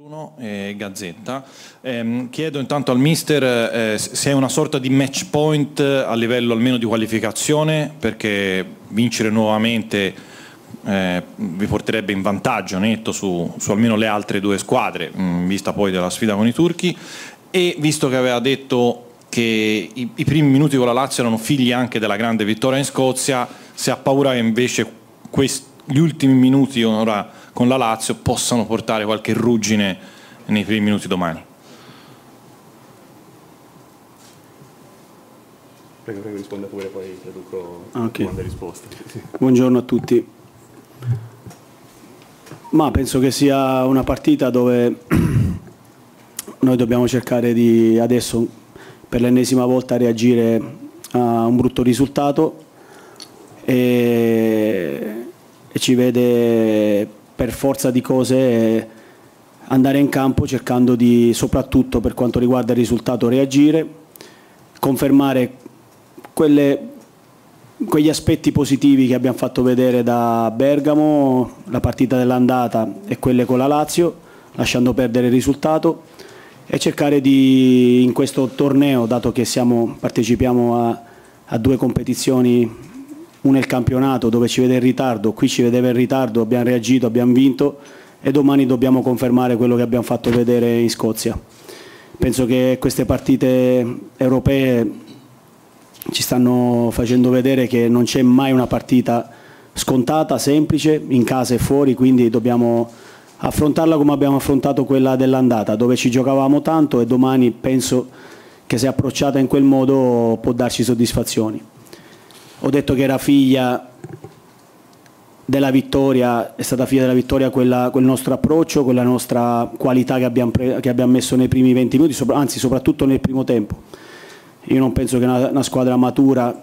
Bruno e Gazzetta. Ehm, chiedo intanto al mister eh, se è una sorta di match point a livello almeno di qualificazione, perché vincere nuovamente eh, vi porterebbe in vantaggio netto su, su almeno le altre due squadre, in vista poi della sfida con i turchi, e visto che aveva detto che i, i primi minuti con la Lazio erano figli anche della grande vittoria in Scozia, se ha paura che invece quest- gli ultimi minuti ora con la Lazio possano portare qualche ruggine nei primi minuti domani. Prego, prego, risponda pure, poi traduco Ah, ok. domande e risposte. Sì. Buongiorno a tutti. Ma penso che sia una partita dove noi dobbiamo cercare di adesso per l'ennesima volta reagire a un brutto risultato e, e ci vede per forza di cose andare in campo cercando di soprattutto per quanto riguarda il risultato reagire, confermare quelle quegli aspetti positivi che abbiamo fatto vedere da Bergamo, la partita dell'andata e quelle con la Lazio, lasciando perdere il risultato e cercare di in questo torneo, dato che siamo, partecipiamo a, a due competizioni, una è il campionato dove ci vede in ritardo, qui ci vedeva in ritardo, abbiamo reagito, abbiamo vinto e domani dobbiamo confermare quello che abbiamo fatto vedere in Scozia. Penso che queste partite europee ci stanno facendo vedere che non c'è mai una partita scontata, semplice, in casa e fuori, quindi dobbiamo affrontarla come abbiamo affrontato quella dell'andata, dove ci giocavamo tanto e domani penso che se approcciata in quel modo può darci soddisfazioni. Ho detto che era figlia della vittoria, è stata figlia della vittoria quella, quel nostro approccio, quella nostra qualità che abbiamo, pre- che abbiamo messo nei primi 20 minuti, anzi soprattutto nel primo tempo. Io non penso che una, una squadra matura,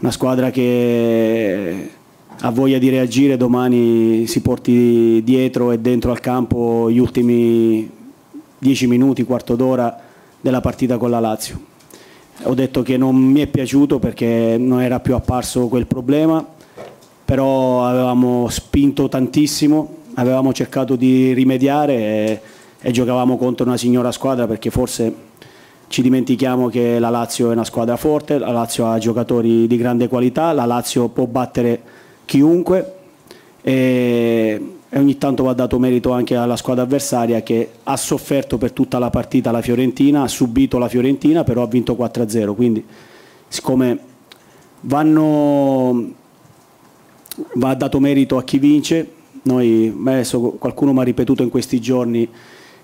una squadra che ha voglia di reagire domani si porti dietro e dentro al campo gli ultimi 10 minuti, quarto d'ora della partita con la Lazio. Ho detto che non mi è piaciuto perché non era più apparso quel problema, però avevamo spinto tantissimo, avevamo cercato di rimediare e, e giocavamo contro una signora squadra perché forse ci dimentichiamo che la Lazio è una squadra forte, la Lazio ha giocatori di grande qualità, la Lazio può battere chiunque e, e ogni tanto va dato merito anche alla squadra avversaria che ha sofferto per tutta la partita la Fiorentina, ha subito la Fiorentina, però ha vinto 4-0, quindi siccome vanno, va dato merito a chi vince, noi, adesso qualcuno mi ha ripetuto in questi giorni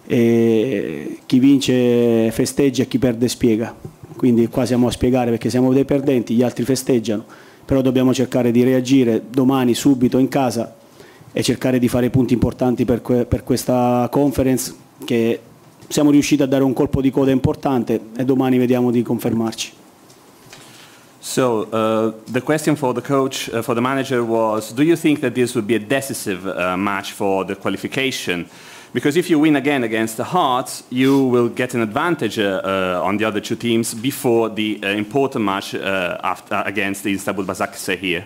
e chi vince festeggia e chi perde spiega. Quindi qua siamo a spiegare perché siamo dei perdenti, gli altri festeggiano, però dobbiamo cercare di reagire domani subito in casa e cercare di fare punti importanti per, que- per questa conference che siamo riusciti a dare un colpo di coda importante e domani vediamo di confermarci. So uh, the question for the coach, uh, for the manager was, do you think that this would be a decisive uh, match for the qualification? Because if you win again against the Hearts, you will get an advantage uh, uh, on the other two teams before the uh, important match after, against the Istanbul Basaksehir. here.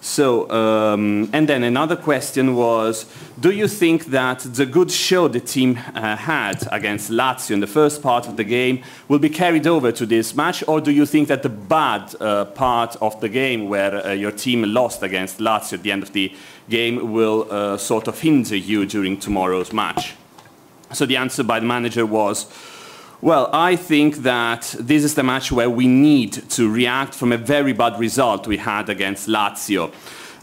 So, um, and then another question was, do you think that the good show the team uh, had against Lazio in the first part of the game will be carried over to this match, or do you think that the bad uh, part of the game where uh, your team lost against Lazio at the end of the game will uh, sort of hinder you during tomorrow's match? So the answer by the manager was, well, I think that this is the match where we need to react from a very bad result we had against Lazio.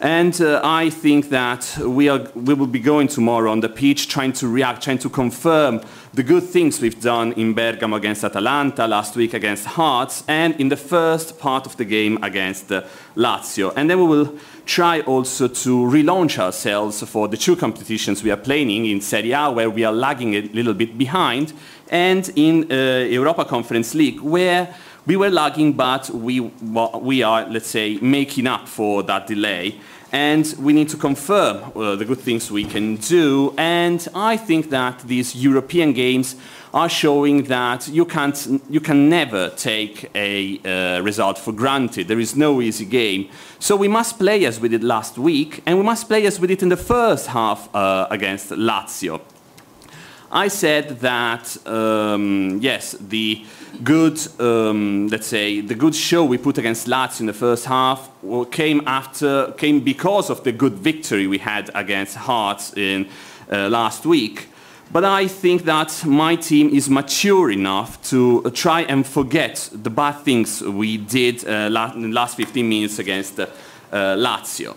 And uh, I think that we, are, we will be going tomorrow on the pitch trying to react, trying to confirm the good things we've done in Bergamo against Atalanta, last week against Hearts, and in the first part of the game against uh, Lazio. And then we will try also to relaunch ourselves for the two competitions we are playing in Serie A, where we are lagging a little bit behind, and in uh, Europa Conference League, where we were lagging, but we, we are, let's say, making up for that delay. And we need to confirm uh, the good things we can do. And I think that these European games are showing that you, can't, you can never take a uh, result for granted. There is no easy game. So we must play as we did last week, and we must play as we did in the first half uh, against Lazio. I said that, um, yes, the good, um, let's say, the good show we put against Lazio in the first half came after, came because of the good victory we had against Hearts in uh, last week. But I think that my team is mature enough to try and forget the bad things we did uh, last 15 minutes against uh, Lazio.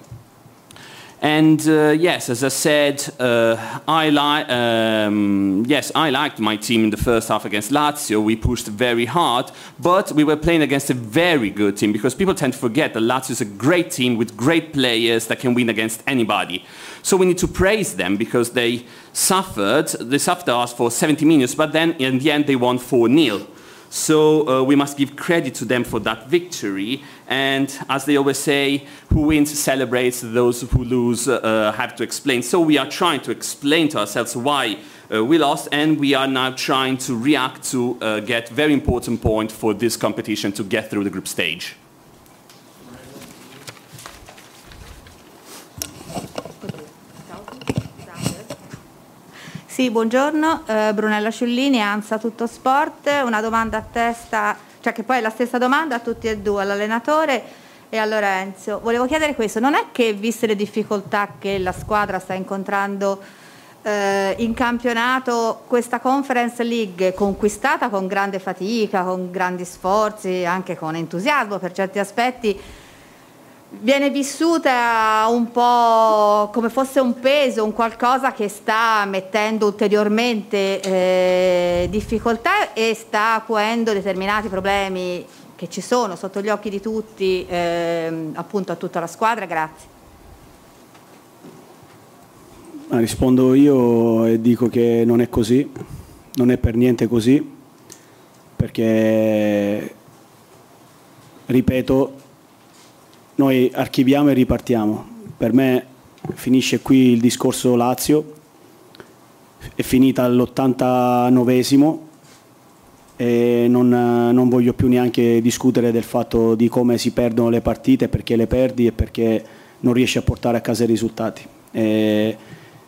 And uh, yes, as I said, uh, I li- um, yes, I liked my team in the first half against Lazio. We pushed very hard, but we were playing against a very good team because people tend to forget that Lazio is a great team with great players that can win against anybody. So we need to praise them because they suffered. They suffered us for 70 minutes, but then in the end they won 4 0. So uh, we must give credit to them for that victory. And as they always say, who wins celebrates, those who lose uh, have to explain. So we are trying to explain to ourselves why uh, we lost, and we are now trying to react to uh, get very important point for this competition to get through the group stage. Sì, buongiorno, eh, Brunella Sciullini, ANSA Tutto Sport, una domanda a testa, cioè che poi è la stessa domanda a tutti e due, all'allenatore e a Lorenzo. Volevo chiedere questo, non è che viste le difficoltà che la squadra sta incontrando eh, in campionato, questa Conference League conquistata con grande fatica, con grandi sforzi, anche con entusiasmo per certi aspetti, viene vissuta un po' come fosse un peso, un qualcosa che sta mettendo ulteriormente eh, difficoltà e sta acuendo determinati problemi che ci sono sotto gli occhi di tutti, eh, appunto a tutta la squadra. Grazie. rispondo io e dico che non è così, non è per niente così, perché, ripeto, noi archiviamo e ripartiamo. Per me finisce qui il discorso Lazio, è finita all'89esimo e non, non, voglio più neanche discutere del fatto di come si perdono le partite, perché le perdi e perché non riesci a portare a casa i risultati. E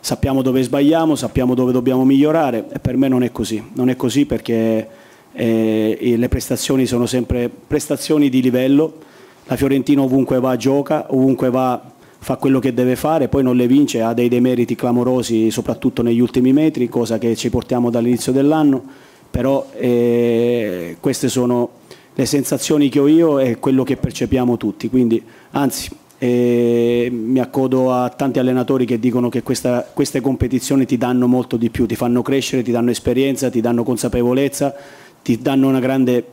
sappiamo dove sbagliamo, sappiamo dove dobbiamo migliorare e per me non è così, non è così perché eh, le prestazioni sono sempre prestazioni di livello la Fiorentina ovunque va gioca, ovunque va fa quello che deve fare, poi non le vince, ha dei demeriti clamorosi soprattutto negli ultimi metri, cosa che ci portiamo dall'inizio dell'anno, però eh, queste sono le sensazioni che ho io e quello che percepiamo tutti, quindi anzi eh, mi accodo a tanti allenatori che dicono che questa, queste competizioni ti danno molto di più, ti fanno crescere, ti danno esperienza, ti danno consapevolezza, ti danno una grande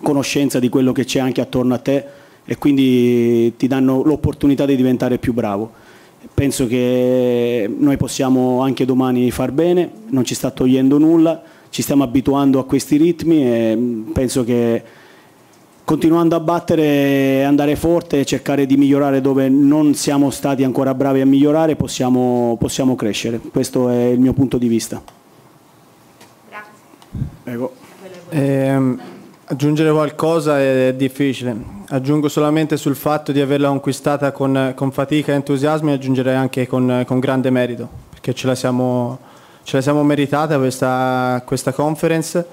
conoscenza di quello che c'è anche attorno a te e quindi ti danno l'opportunità di diventare più bravo. Penso che noi possiamo anche domani far bene, non ci sta togliendo nulla, ci stiamo abituando a questi ritmi e penso che continuando a battere e andare forte e cercare di migliorare dove non siamo stati ancora bravi a migliorare possiamo, possiamo crescere. Questo è il mio punto di vista. Prego. Ehm, aggiungere qualcosa è difficile. Aggiungo solamente sul fatto di averla conquistata con, con fatica e entusiasmo e aggiungerei anche con, con grande merito, perché ce la siamo, ce la siamo meritata questa, questa conference.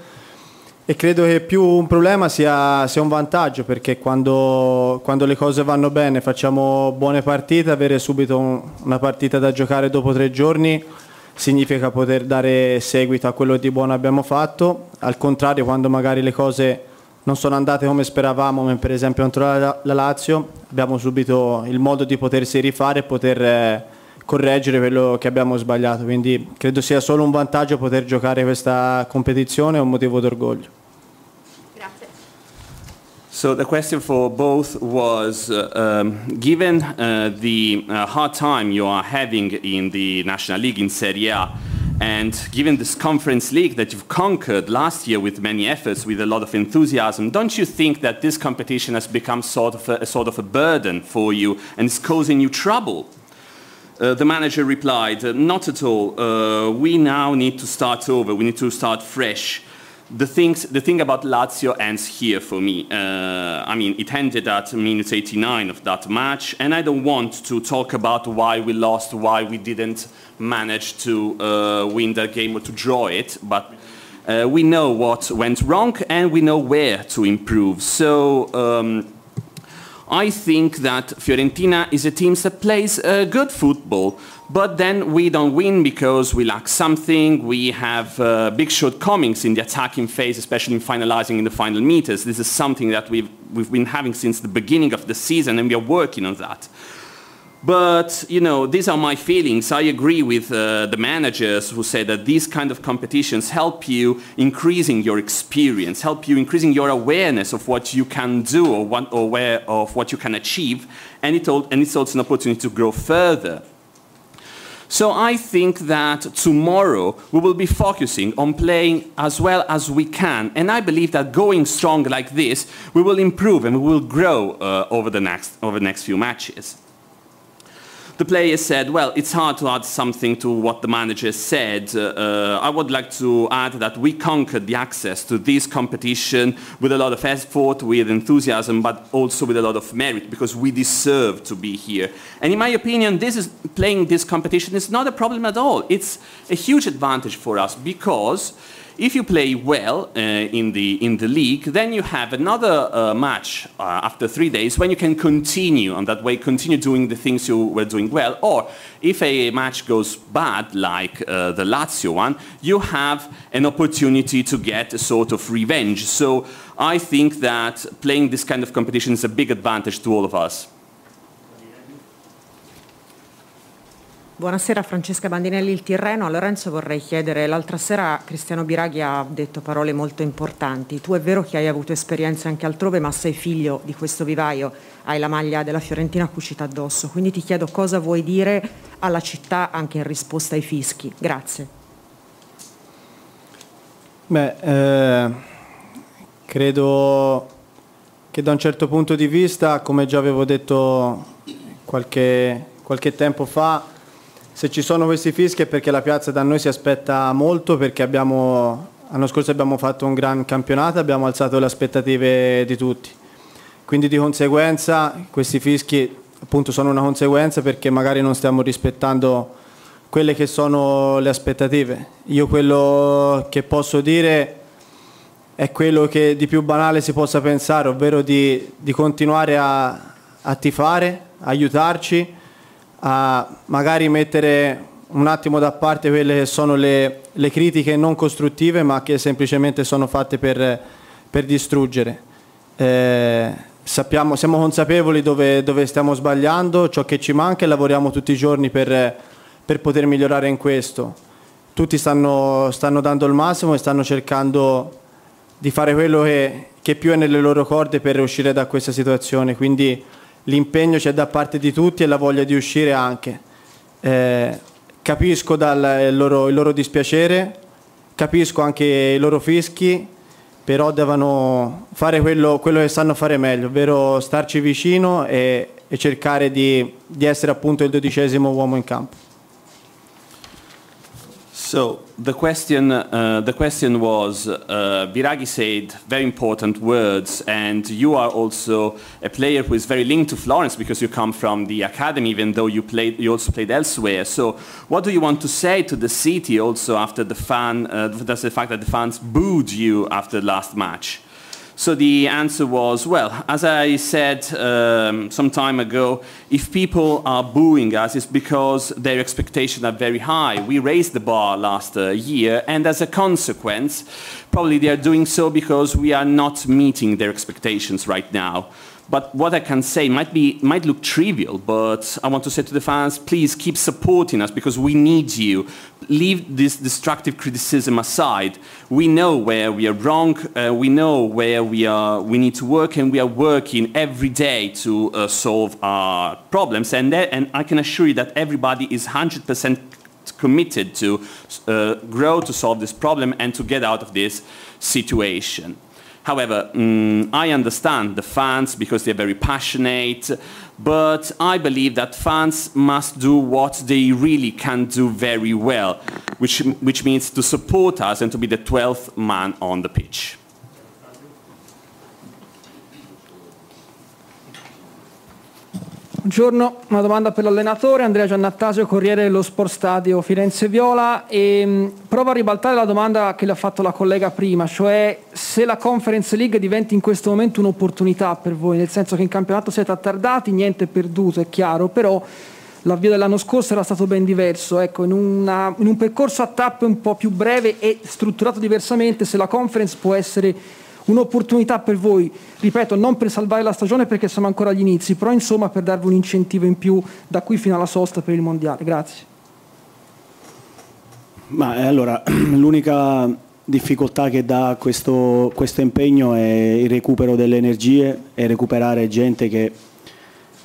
E credo che più un problema sia, sia un vantaggio, perché quando, quando le cose vanno bene, facciamo buone partite, avere subito un- una partita da giocare dopo tre giorni significa poter dare seguito a quello di buono abbiamo fatto, al contrario quando magari le cose non sono andate come speravamo, come per esempio contro la, la Lazio, abbiamo subito il modo di potersi rifare e poter eh, correggere quello che abbiamo sbagliato, quindi credo sia solo un vantaggio poter giocare questa competizione e un motivo d'orgoglio. So the question for both was, uh, um, given uh, the uh, hard time you are having in the National League in Serie A, and given this Conference League that you've conquered last year with many efforts, with a lot of enthusiasm, don't you think that this competition has become sort of a, a sort of a burden for you and is causing you trouble? Uh, the manager replied, "Uh, Not at all. Uh, we now need to start over. We need to start fresh. The, things, the thing about Lazio ends here for me. Uh, I mean, it ended at minute 89 of that match, and I don't want to talk about why we lost, why we didn't manage to uh, win that game or to draw it, but uh, we know what went wrong and we know where to improve. So, um, I think that Fiorentina is a team that plays uh, good football, but then we don't win because we lack something. We have uh, big shortcomings in the attacking phase, especially in finalizing in the final meters. This is something that we've, we've been having since the beginning of the season, and we are working on that. But you know, these are my feelings. I agree with uh, the managers who say that these kind of competitions help you increasing your experience, help you increasing your awareness of what you can do or, what, or where of what you can achieve, and, it all, and it's also an opportunity to grow further. So I think that tomorrow we will be focusing on playing as well as we can, and I believe that going strong like this, we will improve and we will grow uh, over the next over the next few matches the players said, well, it's hard to add something to what the manager said. Uh, uh, I would like to add that we conquered the access to this competition with a lot of effort, with enthusiasm, but also with a lot of merit because we deserve to be here. And in my opinion, this is playing this competition is not a problem at all. It's a huge advantage for us because if you play well uh, in, the, in the league, then you have another uh, match uh, after three days when you can continue on that way, continue doing the things you were doing well. Or if a match goes bad, like uh, the Lazio one, you have an opportunity to get a sort of revenge. So I think that playing this kind of competition is a big advantage to all of us. Buonasera Francesca Bandinelli, il Tirreno. A Lorenzo vorrei chiedere, l'altra sera Cristiano Biraghi ha detto parole molto importanti. Tu è vero che hai avuto esperienze anche altrove, ma sei figlio di questo vivaio, hai la maglia della Fiorentina cucita addosso, quindi ti chiedo cosa vuoi dire alla città anche in risposta ai fischi. Grazie. Beh, eh, credo che da un certo punto di vista, come già avevo detto qualche, qualche tempo fa, se ci sono questi fischi è perché la piazza da noi si aspetta molto, perché abbiamo, l'anno scorso abbiamo fatto un gran campionato, abbiamo alzato le aspettative di tutti. Quindi di conseguenza questi fischi appunto sono una conseguenza perché magari non stiamo rispettando quelle che sono le aspettative. Io quello che posso dire è quello che di più banale si possa pensare, ovvero di, di continuare a, a tifare, aiutarci, a magari mettere un attimo da parte quelle che sono le, le critiche non costruttive ma che semplicemente sono fatte per, per distruggere. Eh, sappiamo, siamo consapevoli dove, dove stiamo sbagliando, ciò che ci manca e lavoriamo tutti i giorni per, per poter migliorare in questo. Tutti stanno, stanno dando il massimo e stanno cercando di fare quello che, che più è nelle loro corde per uscire da questa situazione, quindi l'impegno c'è da parte di tutti e la voglia di uscire anche. Eh, capisco dal, il, loro, il loro dispiacere, capisco anche i loro fischi, però devono fare quello, quello che sanno fare meglio, ovvero starci vicino e, e cercare di, di essere appunto il dodicesimo uomo in campo. So the question, uh, the question was, uh, Biragi said very important words, and you are also a player who is very linked to Florence because you come from the academy, even though you played, you also played elsewhere. So, what do you want to say to the city also after the fan, uh, the fact that the fans booed you after the last match? So the answer was, well, as I said um, some time ago, if people are booing us, it's because their expectations are very high. We raised the bar last uh, year, and as a consequence, probably they are doing so because we are not meeting their expectations right now. But what I can say might be might look trivial, but I want to say to the fans, please keep supporting us because we need you. Leave this destructive criticism aside. We know where we are wrong. Uh, we know where we are. We need to work, and we are working every day to uh, solve our problems. And that, and I can assure you that everybody is 100% committed to uh, grow to solve this problem and to get out of this situation. However, mm, I understand the fans because they're very passionate, but I believe that fans must do what they really can do very well, which, which means to support us and to be the 12th man on the pitch. Buongiorno, una domanda per l'allenatore Andrea Giannattasio, Corriere dello Sport Stadio Firenze Viola. E mh, provo a ribaltare la domanda che le ha fatto la collega prima, cioè se la Conference League diventa in questo momento un'opportunità per voi, nel senso che in campionato siete attardati, niente perduto, è chiaro, però l'avvio dell'anno scorso era stato ben diverso, ecco, in, una, in un percorso a tappe un po' più breve e strutturato diversamente, se la Conference può essere un'opportunità per voi, ripeto, non per salvare la stagione perché siamo ancora agli inizi, però insomma per darvi un incentivo in più da qui fino alla sosta per il mondiale. Grazie. Ma eh, allora, l'unica difficoltà che dà questo, questo impegno è il recupero delle energie e recuperare gente che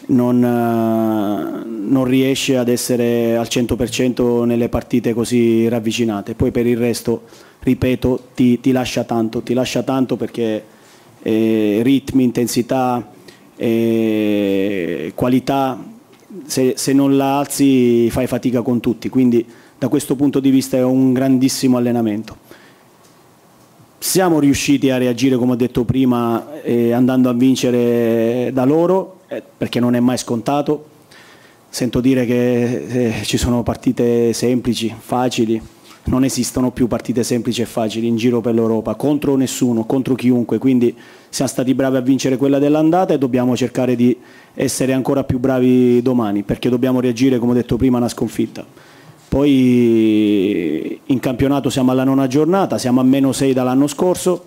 non, eh, non, riesce ad essere al 100% nelle partite così ravvicinate. Poi per il resto ripeto, ti, ti, lascia tanto, ti lascia tanto perché eh, ritmi, intensità, eh, qualità, se, se, non la alzi fai fatica con tutti, quindi da questo punto di vista è un grandissimo allenamento. Siamo riusciti a reagire, come ho detto prima, eh, andando a vincere da loro, eh, perché non è mai scontato. Sento dire che eh, ci sono partite semplici, facili, non esistono più partite semplici e facili in giro per l'Europa, contro nessuno, contro chiunque, quindi siamo stati bravi a vincere quella dell'andata e dobbiamo cercare di essere ancora più bravi domani, perché dobbiamo reagire, come ho detto prima, a una sconfitta. Poi in campionato siamo alla nona giornata, siamo a meno 6 dall'anno scorso,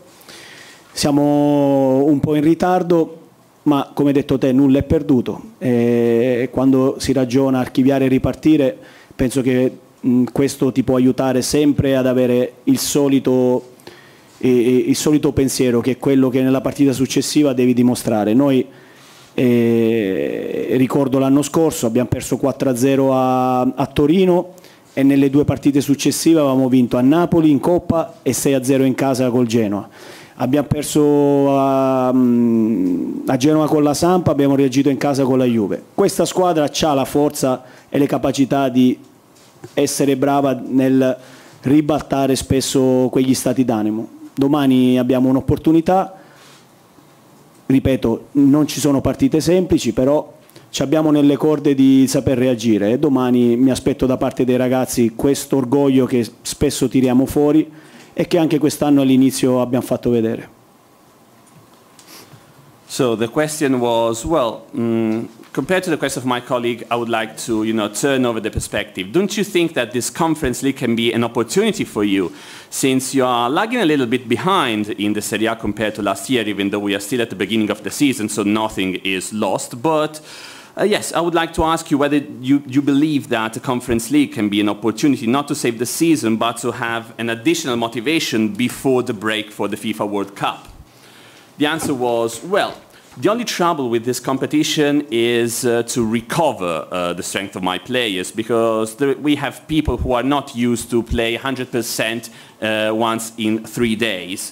siamo un po' in ritardo, ma come detto te nulla è perduto. E quando si ragiona archiviare e ripartire, penso che questo ti può aiutare sempre ad avere il solito, il solito pensiero che è quello che nella partita successiva devi dimostrare. Noi eh, ricordo l'anno scorso abbiamo perso 4-0 a, a, Torino e nelle due partite successive avevamo vinto a Napoli in Coppa e 6-0 in casa col Genoa. Abbiamo perso a, mm, a Genova con la Sampa, abbiamo reagito in casa con la Juve. Questa squadra ha la forza e le capacità di essere brava nel ribaltare spesso quegli stati d'animo. Domani abbiamo un'opportunità, ripeto, non ci sono partite semplici, però ci abbiamo nelle corde di saper reagire e domani mi aspetto da parte dei ragazzi questo orgoglio che spesso tiriamo fuori e che anche quest'anno all'inizio abbiamo fatto vedere. So the question was, well, mm, compared to the question of my colleague, I would like to, you know, turn over the perspective. Don't you think that this conference league can be an opportunity for you, since you are lagging a little bit behind in the Serie A compared to last year, even though we are still at the beginning of the season, so nothing is lost. But uh, yes, I would like to ask you whether you, you believe that the Conference League can be an opportunity not to save the season, but to have an additional motivation before the break for the FIFA World Cup. The answer was, well, The only trouble with this competition is uh, to recover uh, the strength of my players because we have people who are not used to play 100% uh, once in three days.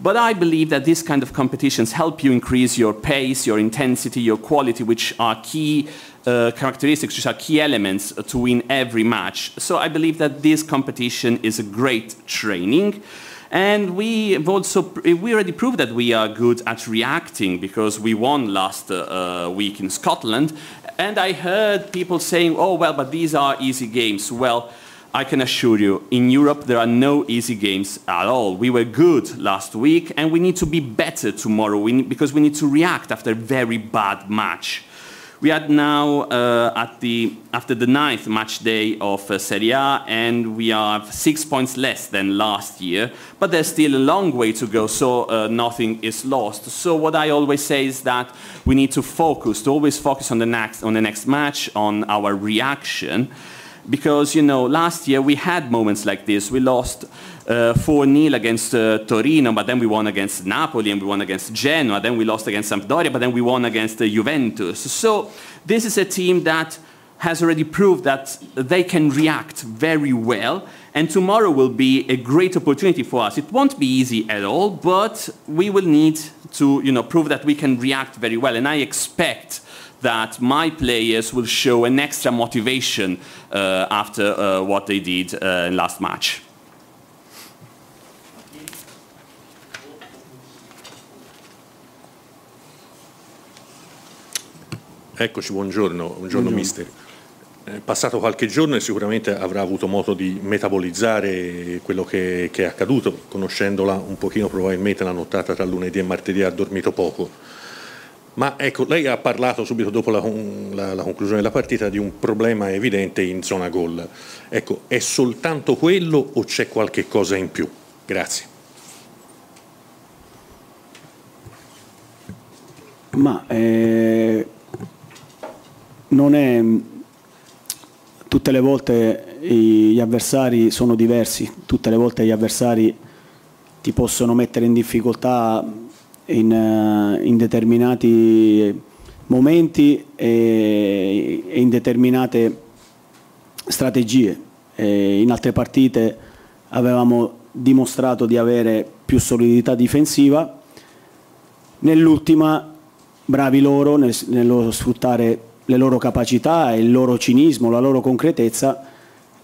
But I believe that these kind of competitions help you increase your pace, your intensity, your quality, which are key uh, characteristics, which are key elements to win every match. So I believe that this competition is a great training. And we have also we already proved that we are good at reacting because we won last uh, week in Scotland. And I heard people saying, "Oh well, but these are easy games." Well, I can assure you, in Europe there are no easy games at all. We were good last week, and we need to be better tomorrow we need, because we need to react after a very bad match. We are now uh, at the, after the ninth match day of uh, Serie A, and we have six points less than last year, but there's still a long way to go, so uh, nothing is lost. So what I always say is that we need to focus, to always focus on the next, on the next match, on our reaction, because you know last year we had moments like this. We lost uh, 4-0 against uh, Torino, but then we won against Napoli and we won against Genoa. Then we lost against Sampdoria, but then we won against uh, Juventus. So this is a team that has already proved that they can react very well. And tomorrow will be a great opportunity for us. It won't be easy at all, but we will need to you know, prove that we can react very well. And I expect that my players will show an extra motivation uh, after uh, what they did uh, in last match. Eccoci, buongiorno, buongiorno, Buongiorno. mister. È passato qualche giorno e sicuramente avrà avuto modo di metabolizzare quello che, che è accaduto, conoscendola un pochino probabilmente la nottata tra lunedì e martedì ha dormito poco. Ma ecco, lei ha parlato subito dopo la, la- la conclusione della partita di un problema evidente in zona gol. Ecco, è soltanto quello o c'è qualche cosa in più? Grazie. Ma eh, non è tutte le volte gli avversari sono diversi, tutte le volte gli avversari ti possono mettere in difficoltà in, eh, in determinati momenti e, e in determinate strategie. E in altre partite avevamo dimostrato di avere più solidità difensiva, nell'ultima bravi loro nel- nello sfruttare le loro capacità, il loro cinismo, la loro concretezza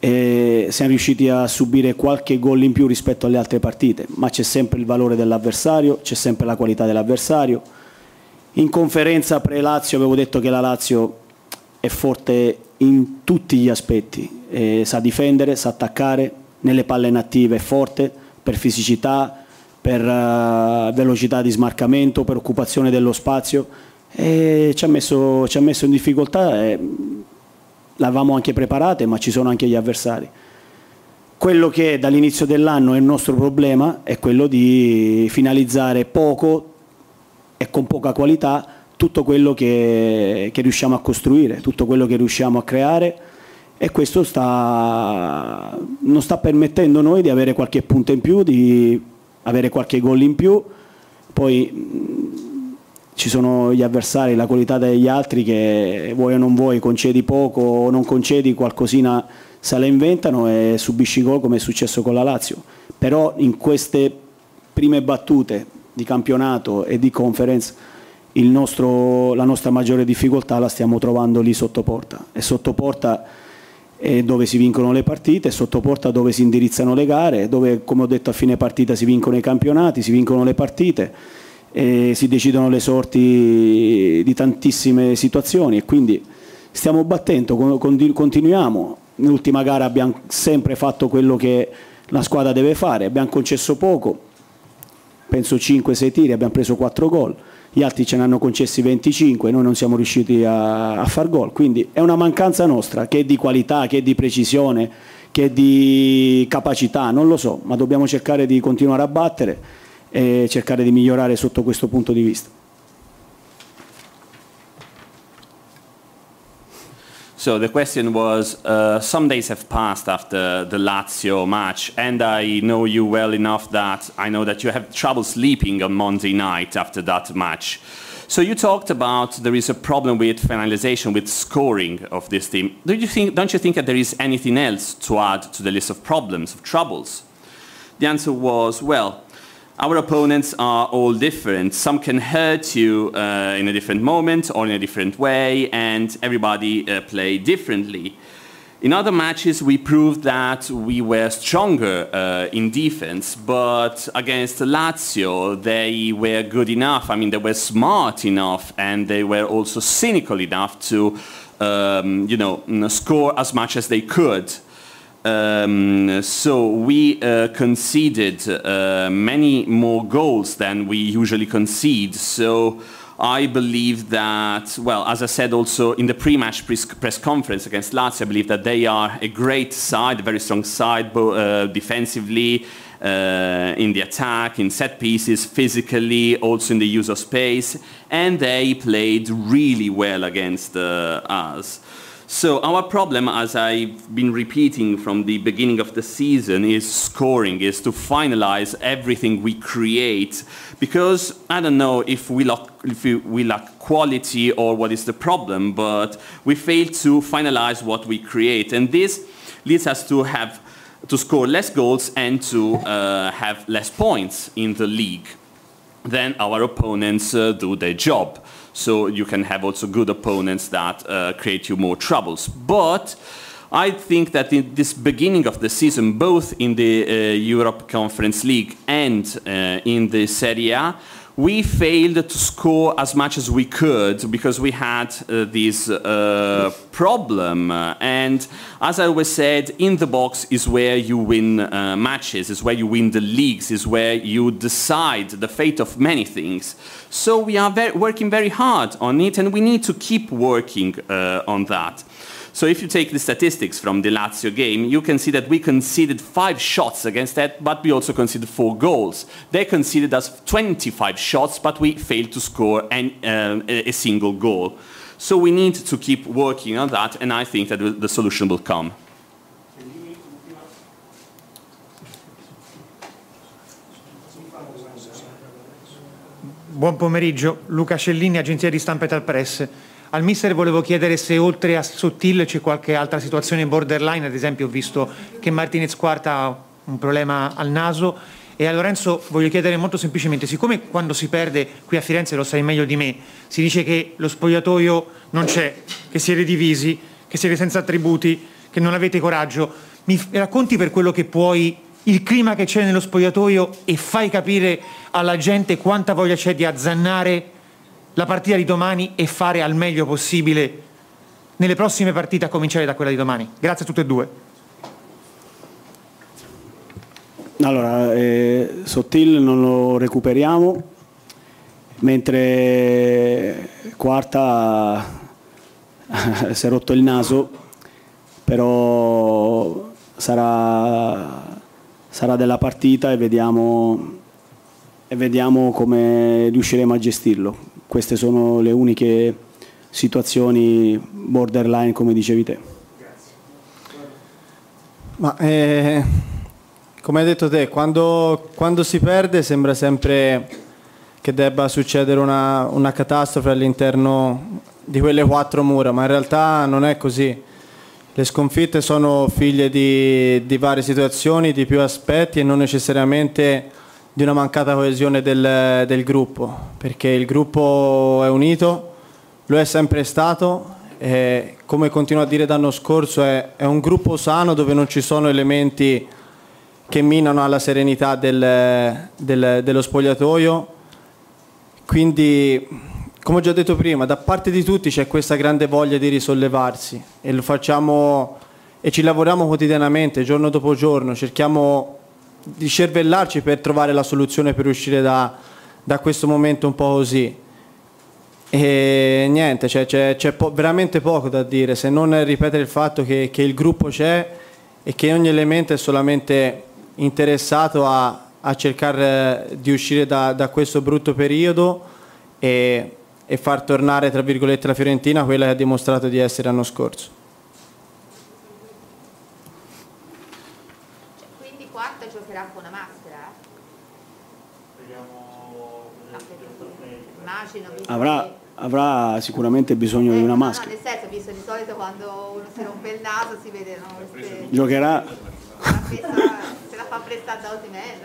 e siamo riusciti a subire qualche gol in più rispetto alle altre partite, ma c'è sempre il valore dell'avversario, c'è sempre la qualità dell'avversario. In conferenza pre-Lazio avevo detto che la Lazio è forte in tutti gli aspetti, eh, sa difendere, sa attaccare, nelle palle inattive è forte, per fisicità, per eh, velocità di smarcamento, per occupazione dello spazio e ci ha messo, ci ha messo in difficoltà. E, l'avevamo anche preparate, ma ci sono anche gli avversari. Quello che dall'inizio dell'anno è il nostro problema è quello di finalizzare poco e con poca qualità tutto quello che, che riusciamo a costruire, tutto quello che riusciamo a creare e questo sta, non sta permettendo noi di avere qualche punto in più, di avere qualche gol in più. Poi ci sono gli avversari, la qualità degli altri che vuoi o non vuoi, concedi poco o non concedi, qualcosina se la inventano e subisci gol come è successo con la Lazio. Però in queste prime battute di campionato e di conference nostro- la nostra maggiore difficoltà la stiamo trovando lì sotto porta. E sotto porta è dove si vincono le partite, sotto porta dove si indirizzano le gare, dove come ho detto a fine partita si vincono i campionati, si vincono le partite e si decidono le sorti di tantissime situazioni e quindi stiamo battendo, con- conti- continuiamo. Nell'ultima gara abbiamo sempre fatto quello che la squadra deve fare, abbiamo concesso poco, penso 5-6 tiri, abbiamo preso 4 gol, gli altri ce ne hanno concessi 25, noi non siamo riusciti a, a far gol, quindi è una mancanza nostra che è di qualità, che è di precisione, che è di capacità, non lo so, ma dobbiamo cercare di continuare a battere e cercare di migliorare sotto questo punto di vista. So the question was, uh, some days have passed after the Lazio match, and I know you well enough that I know that you have trouble sleeping on Monday night after that match. So you talked about there is a problem with finalization, with scoring of this team. Do you think, don't you think that there is anything else to add to the list of problems, of troubles? The answer was, well, our opponents are all different. Some can hurt you uh, in a different moment or in a different way, and everybody uh, play differently. In other matches, we proved that we were stronger uh, in defense, but against Lazio, they were good enough. I mean, they were smart enough, and they were also cynical enough to, um, you know, score as much as they could. Um, so we uh, conceded uh, many more goals than we usually concede. So I believe that, well, as I said also in the pre-match press conference against Lazio, I believe that they are a great side, a very strong side, both uh, defensively, uh, in the attack, in set pieces, physically, also in the use of space, and they played really well against uh, us. So our problem, as I've been repeating from the beginning of the season, is scoring, is to finalize everything we create. Because I don't know if we lack, if we, lack quality or what is the problem, but we fail to finalize what we create. And this leads us to have to score less goals and to uh, have less points in the league. Then our opponents uh, do their job. So you can have also good opponents that uh, create you more troubles. But I think that in this beginning of the season, both in the uh, Europe Conference League and uh, in the Serie A, we failed to score as much as we could because we had uh, this uh, problem. and as I always said, in the box is where you win uh, matches, is where you win the leagues, is where you decide the fate of many things. So we are working very hard on it, and we need to keep working uh, on that. So if you take the statistics from the Lazio game, you can see that we conceded five shots against that, but we also conceded four goals. They conceded us 25 shots, but we failed to score an, uh, a single goal. So we need to keep working on that, and I think that the solution will come. Buon pomeriggio, Luca Cellini, agenzia di stampa Tal Press. Al mister volevo chiedere se oltre a Sottil c'è qualche altra situazione borderline, ad esempio ho visto che Martinez Quarta ha un problema al naso. E a Lorenzo voglio chiedere molto semplicemente, siccome quando si perde, qui a Firenze lo sai meglio di me, si dice che lo spogliatoio non c'è, che siete divisi, che siete senza attributi, che non avete coraggio, mi racconti per quello che puoi il clima che c'è nello spogliatoio e fai capire alla gente quanta voglia c'è di azzannare la partita di domani e fare al meglio possibile nelle prossime partite, a cominciare da quella di domani. Grazie a tutte e due. Allora, eh, Sottil non lo recuperiamo, mentre Quarta si è rotto il naso, però sarà, sarà della partita e vediamo, e vediamo come riusciremo a gestirlo queste sono le uniche situazioni borderline come dicevi te. Ma eh, come hai detto te, quando, quando, si perde sembra sempre che debba succedere una, una catastrofe all'interno di quelle quattro mura, ma in realtà non è così. Le sconfitte sono figlie di, di varie situazioni, di più aspetti e non necessariamente di una mancata coesione del, del gruppo, perché il gruppo è unito, lo è sempre stato e come continuo a dire l'anno scorso è, è, un gruppo sano dove non ci sono elementi che minano alla serenità del, del, dello spogliatoio. Quindi, come ho già detto prima, da parte di tutti c'è questa grande voglia di risollevarsi e lo facciamo e ci lavoriamo quotidianamente, giorno dopo giorno, cerchiamo di cervellarci per trovare la soluzione per uscire da, da questo momento un po' così. E niente, cioè, c'è, c'è po- veramente poco da dire se non ripetere il fatto che, che, il gruppo c'è e che ogni elemento è solamente interessato a, a cercare di uscire da, da questo brutto periodo e, e, far tornare, tra virgolette, la Fiorentina quella che ha dimostrato di essere l'anno scorso. giocherà con una maschera? Speriamo, Immagino, visto Avrà, avrà sicuramente bisogno di una No, maschera. nel senso, visto di solito quando uno si rompe il naso si vedono queste... Giocherà se la fa prestare da Osimhen,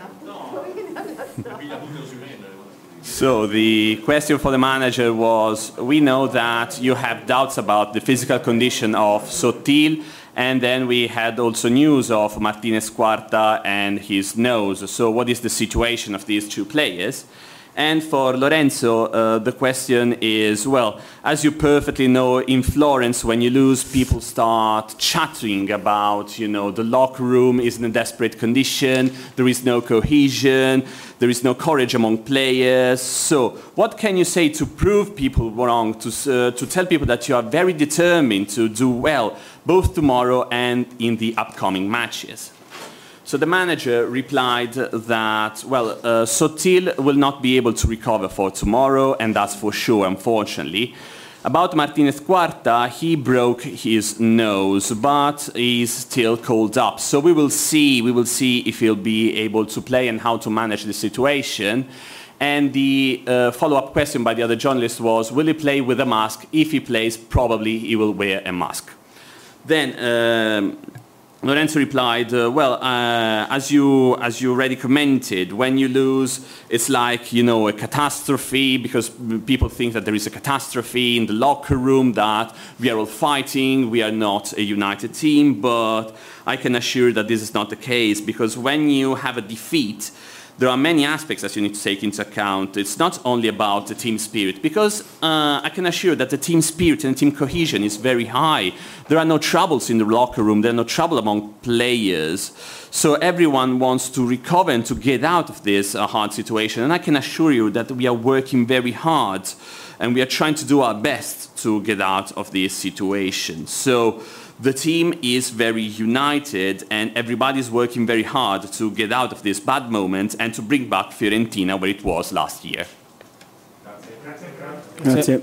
So the question for the manager was, we know that you have doubts about the physical condition of Sotil, and then we had also news of Martinez Cuarta and his nose. So what is the situation of these two players? And for Lorenzo, uh, the question is, well, as you perfectly know, in Florence, when you lose, people start chattering about, you know, the locker room is in a desperate condition, there is no cohesion, there is no courage among players. So, what can you say to prove people wrong, to, uh, to tell people that you are very determined to do well, both tomorrow and in the upcoming matches? So the manager replied that, well, uh, Sotil will not be able to recover for tomorrow, and that's for sure, unfortunately. About Martinez Cuarta, he broke his nose, but he's still called up. So we will see, we will see if he'll be able to play and how to manage the situation. And the uh, follow-up question by the other journalist was, will he play with a mask? If he plays, probably he will wear a mask. Then um, Lorenzo replied, uh, "Well, uh, as you as you already commented, when you lose, it's like you know a catastrophe because people think that there is a catastrophe in the locker room that we are all fighting, we are not a united team. But I can assure you that this is not the case because when you have a defeat." There are many aspects that you need to take into account. It's not only about the team spirit, because uh, I can assure you that the team spirit and team cohesion is very high. There are no troubles in the locker room, there are no trouble among players. So everyone wants to recover and to get out of this uh, hard situation. And I can assure you that we are working very hard and we are trying to do our best to get out of this situation. So the team is very united and everybody is working very hard to get out of this bad moment and to bring back Fiorentina where it was last year. Grazie.